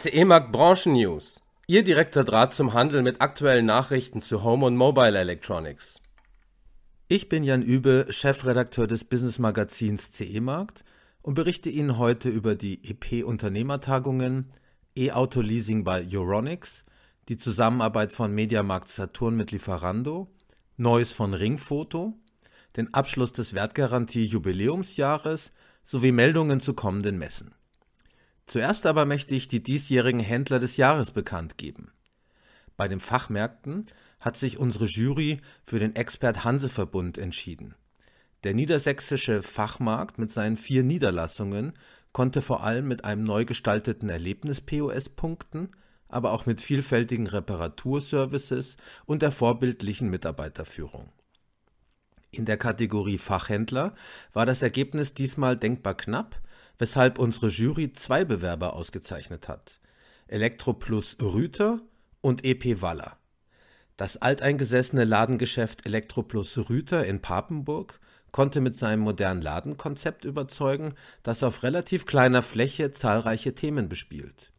CE Markt Branchen News. Ihr direkter Draht zum Handel mit aktuellen Nachrichten zu Home und Mobile Electronics. Ich bin Jan Übe, Chefredakteur des Business Magazins CE Markt und berichte Ihnen heute über die EP Unternehmertagungen, E-Auto Leasing bei Euronics, die Zusammenarbeit von Mediamarkt Saturn mit Lieferando, Neues von Ringfoto, den Abschluss des Wertgarantie Jubiläumsjahres sowie Meldungen zu kommenden Messen. Zuerst aber möchte ich die diesjährigen Händler des Jahres bekannt geben. Bei den Fachmärkten hat sich unsere Jury für den Expert Hanseverbund entschieden. Der niedersächsische Fachmarkt mit seinen vier Niederlassungen konnte vor allem mit einem neu gestalteten Erlebnis-POS punkten, aber auch mit vielfältigen Reparaturservices und der vorbildlichen Mitarbeiterführung. In der Kategorie Fachhändler war das Ergebnis diesmal denkbar knapp, weshalb unsere Jury zwei Bewerber ausgezeichnet hat: Elektroplus Rüter und EP Waller. Das alteingesessene Ladengeschäft Elektroplus Rüter in Papenburg konnte mit seinem modernen Ladenkonzept überzeugen, das auf relativ kleiner Fläche zahlreiche Themen bespielt.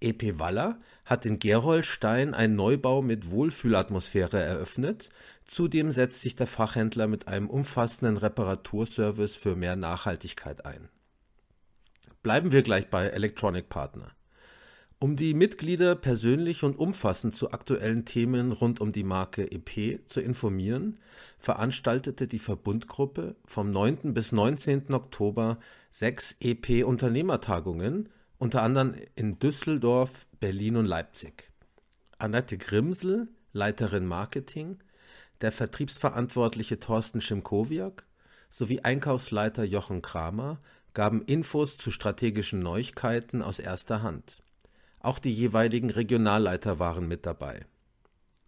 EP Waller hat in Gerolstein einen Neubau mit Wohlfühlatmosphäre eröffnet, zudem setzt sich der Fachhändler mit einem umfassenden Reparaturservice für mehr Nachhaltigkeit ein Bleiben wir gleich bei Electronic Partner. Um die Mitglieder persönlich und umfassend zu aktuellen Themen rund um die Marke EP zu informieren, veranstaltete die Verbundgruppe vom 9. bis 19. Oktober sechs EP-Unternehmertagungen, unter anderem in Düsseldorf, Berlin und Leipzig. Annette Grimsel, Leiterin Marketing, der Vertriebsverantwortliche Thorsten Schimkowiak sowie Einkaufsleiter Jochen Kramer gaben Infos zu strategischen Neuigkeiten aus erster Hand. Auch die jeweiligen Regionalleiter waren mit dabei.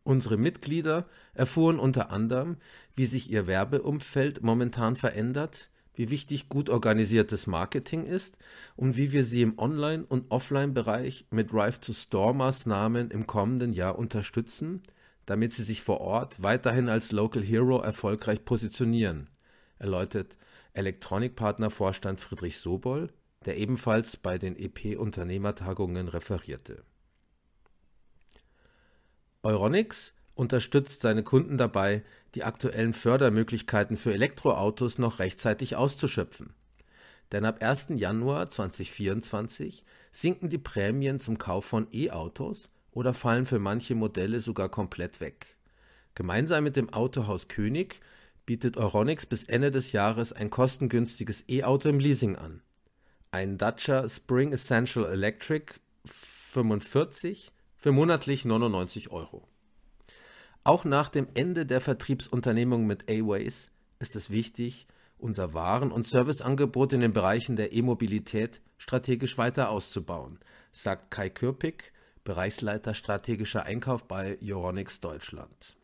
Unsere Mitglieder erfuhren unter anderem, wie sich ihr Werbeumfeld momentan verändert, wie wichtig gut organisiertes Marketing ist und wie wir sie im Online- und Offline-Bereich mit Drive-to-Store-Maßnahmen im kommenden Jahr unterstützen, damit sie sich vor Ort weiterhin als Local Hero erfolgreich positionieren, erläutert Elektronikpartner-Vorstand Friedrich Sobol, der ebenfalls bei den EP-Unternehmertagungen referierte. Euronics unterstützt seine Kunden dabei, die aktuellen Fördermöglichkeiten für Elektroautos noch rechtzeitig auszuschöpfen. Denn ab 1. Januar 2024 sinken die Prämien zum Kauf von E-Autos oder fallen für manche Modelle sogar komplett weg. Gemeinsam mit dem Autohaus König bietet Euronics bis Ende des Jahres ein kostengünstiges E-Auto im Leasing an. Ein Dacia Spring Essential Electric 45 für monatlich 99 Euro. Auch nach dem Ende der Vertriebsunternehmung mit A-Ways ist es wichtig, unser Waren- und Serviceangebot in den Bereichen der E-Mobilität strategisch weiter auszubauen, sagt Kai Kürpik, Bereichsleiter strategischer Einkauf bei Euronics Deutschland.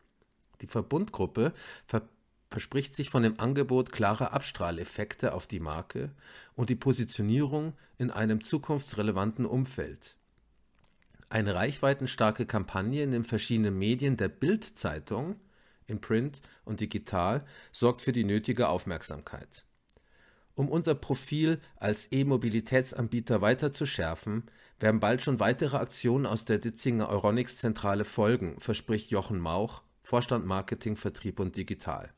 Die Verbundgruppe ver verspricht sich von dem Angebot klare Abstrahleffekte auf die Marke und die Positionierung in einem zukunftsrelevanten Umfeld. Eine reichweitenstarke Kampagne in den verschiedenen Medien der Bild-Zeitung, in Print und digital, sorgt für die nötige Aufmerksamkeit. Um unser Profil als E-Mobilitätsanbieter weiter zu schärfen, werden bald schon weitere Aktionen aus der Ditzinger Euronics Zentrale folgen, verspricht Jochen Mauch, Vorstand Marketing, Vertrieb und Digital.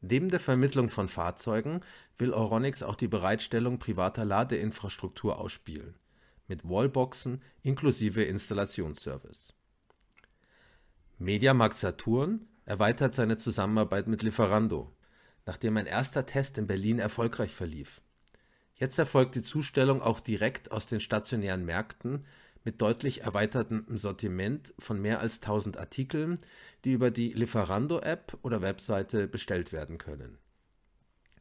Neben der Vermittlung von Fahrzeugen will Euronics auch die Bereitstellung privater Ladeinfrastruktur ausspielen, mit Wallboxen inklusive Installationsservice. Mediamarkt Saturn erweitert seine Zusammenarbeit mit Lieferando, nachdem ein erster Test in Berlin erfolgreich verlief. Jetzt erfolgt die Zustellung auch direkt aus den stationären Märkten mit deutlich erweitertem Sortiment von mehr als 1000 Artikeln, die über die Lieferando-App oder Webseite bestellt werden können.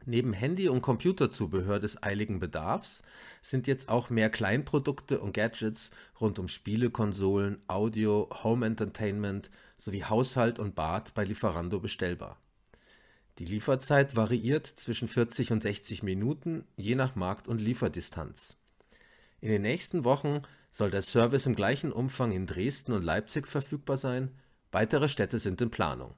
Neben Handy- und Computerzubehör des eiligen Bedarfs sind jetzt auch mehr Kleinprodukte und Gadgets rund um Spielekonsolen, Audio, Home Entertainment sowie Haushalt und Bad bei Lieferando bestellbar. Die Lieferzeit variiert zwischen 40 und 60 Minuten, je nach Markt- und Lieferdistanz. In den nächsten Wochen soll der Service im gleichen Umfang in Dresden und Leipzig verfügbar sein, weitere Städte sind in Planung.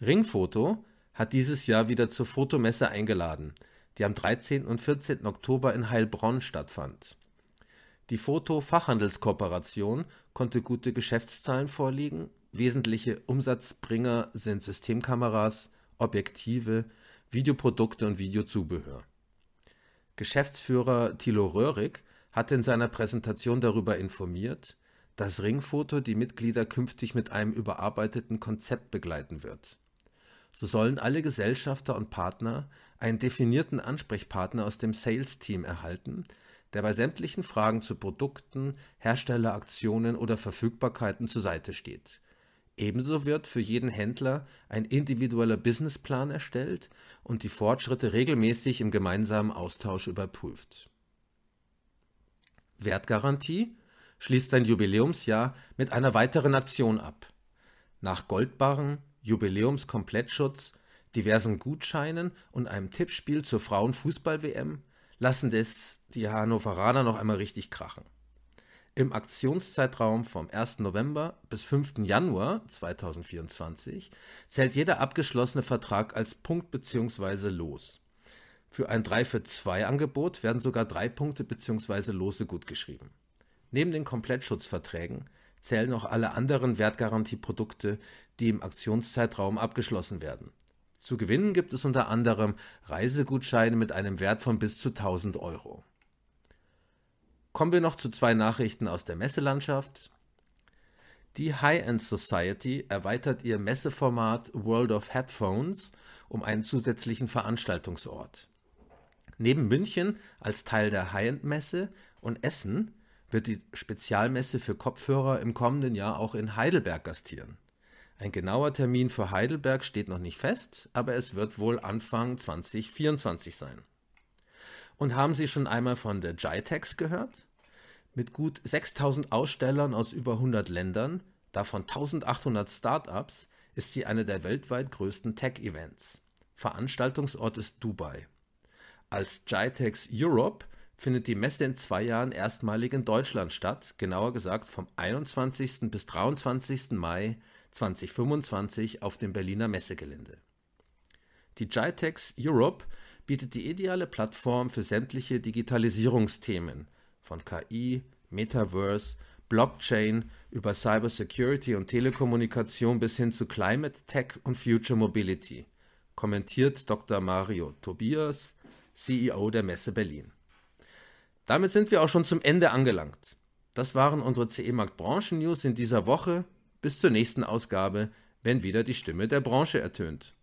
Ringfoto hat dieses Jahr wieder zur Fotomesse eingeladen, die am 13. und 14. Oktober in Heilbronn stattfand. Die Foto-Fachhandelskooperation konnte gute Geschäftszahlen vorliegen, wesentliche Umsatzbringer sind Systemkameras, Objektive, Videoprodukte und Videozubehör. Geschäftsführer Thilo Röhrig hat in seiner Präsentation darüber informiert, dass Ringfoto die Mitglieder künftig mit einem überarbeiteten Konzept begleiten wird. So sollen alle Gesellschafter und Partner einen definierten Ansprechpartner aus dem Sales-Team erhalten, der bei sämtlichen Fragen zu Produkten, Herstelleraktionen oder Verfügbarkeiten zur Seite steht. Ebenso wird für jeden Händler ein individueller Businessplan erstellt und die Fortschritte regelmäßig im gemeinsamen Austausch überprüft. Wertgarantie schließt sein Jubiläumsjahr mit einer weiteren Aktion ab. Nach Goldbarren, Jubiläumskomplettschutz, diversen Gutscheinen und einem Tippspiel zur Frauenfußball-WM lassen das die Hannoveraner noch einmal richtig krachen. Im Aktionszeitraum vom 1. November bis 5. Januar 2024 zählt jeder abgeschlossene Vertrag als Punkt bzw. Los. Für ein 3 für 2 Angebot werden sogar drei Punkte bzw. Lose gutgeschrieben. Neben den Komplettschutzverträgen zählen auch alle anderen Wertgarantieprodukte, die im Aktionszeitraum abgeschlossen werden. Zu gewinnen gibt es unter anderem Reisegutscheine mit einem Wert von bis zu 1000 Euro. Kommen wir noch zu zwei Nachrichten aus der Messelandschaft. Die High-End Society erweitert ihr Messeformat World of Headphones um einen zusätzlichen Veranstaltungsort. Neben München als Teil der High-End-Messe und Essen wird die Spezialmesse für Kopfhörer im kommenden Jahr auch in Heidelberg gastieren. Ein genauer Termin für Heidelberg steht noch nicht fest, aber es wird wohl Anfang 2024 sein. Und haben Sie schon einmal von der GITEX gehört? Mit gut 6000 Ausstellern aus über 100 Ländern, davon 1800 Startups, ist sie eine der weltweit größten Tech-Events. Veranstaltungsort ist Dubai. Als GITEX Europe findet die Messe in zwei Jahren erstmalig in Deutschland statt, genauer gesagt vom 21. bis 23. Mai 2025 auf dem Berliner Messegelände. Die GITEX Europe bietet die ideale Plattform für sämtliche Digitalisierungsthemen von KI, Metaverse, Blockchain über Cybersecurity und Telekommunikation bis hin zu Climate Tech und Future Mobility, kommentiert Dr. Mario Tobias, CEO der Messe Berlin. Damit sind wir auch schon zum Ende angelangt. Das waren unsere CE Markt Branchen News in dieser Woche. Bis zur nächsten Ausgabe, wenn wieder die Stimme der Branche ertönt.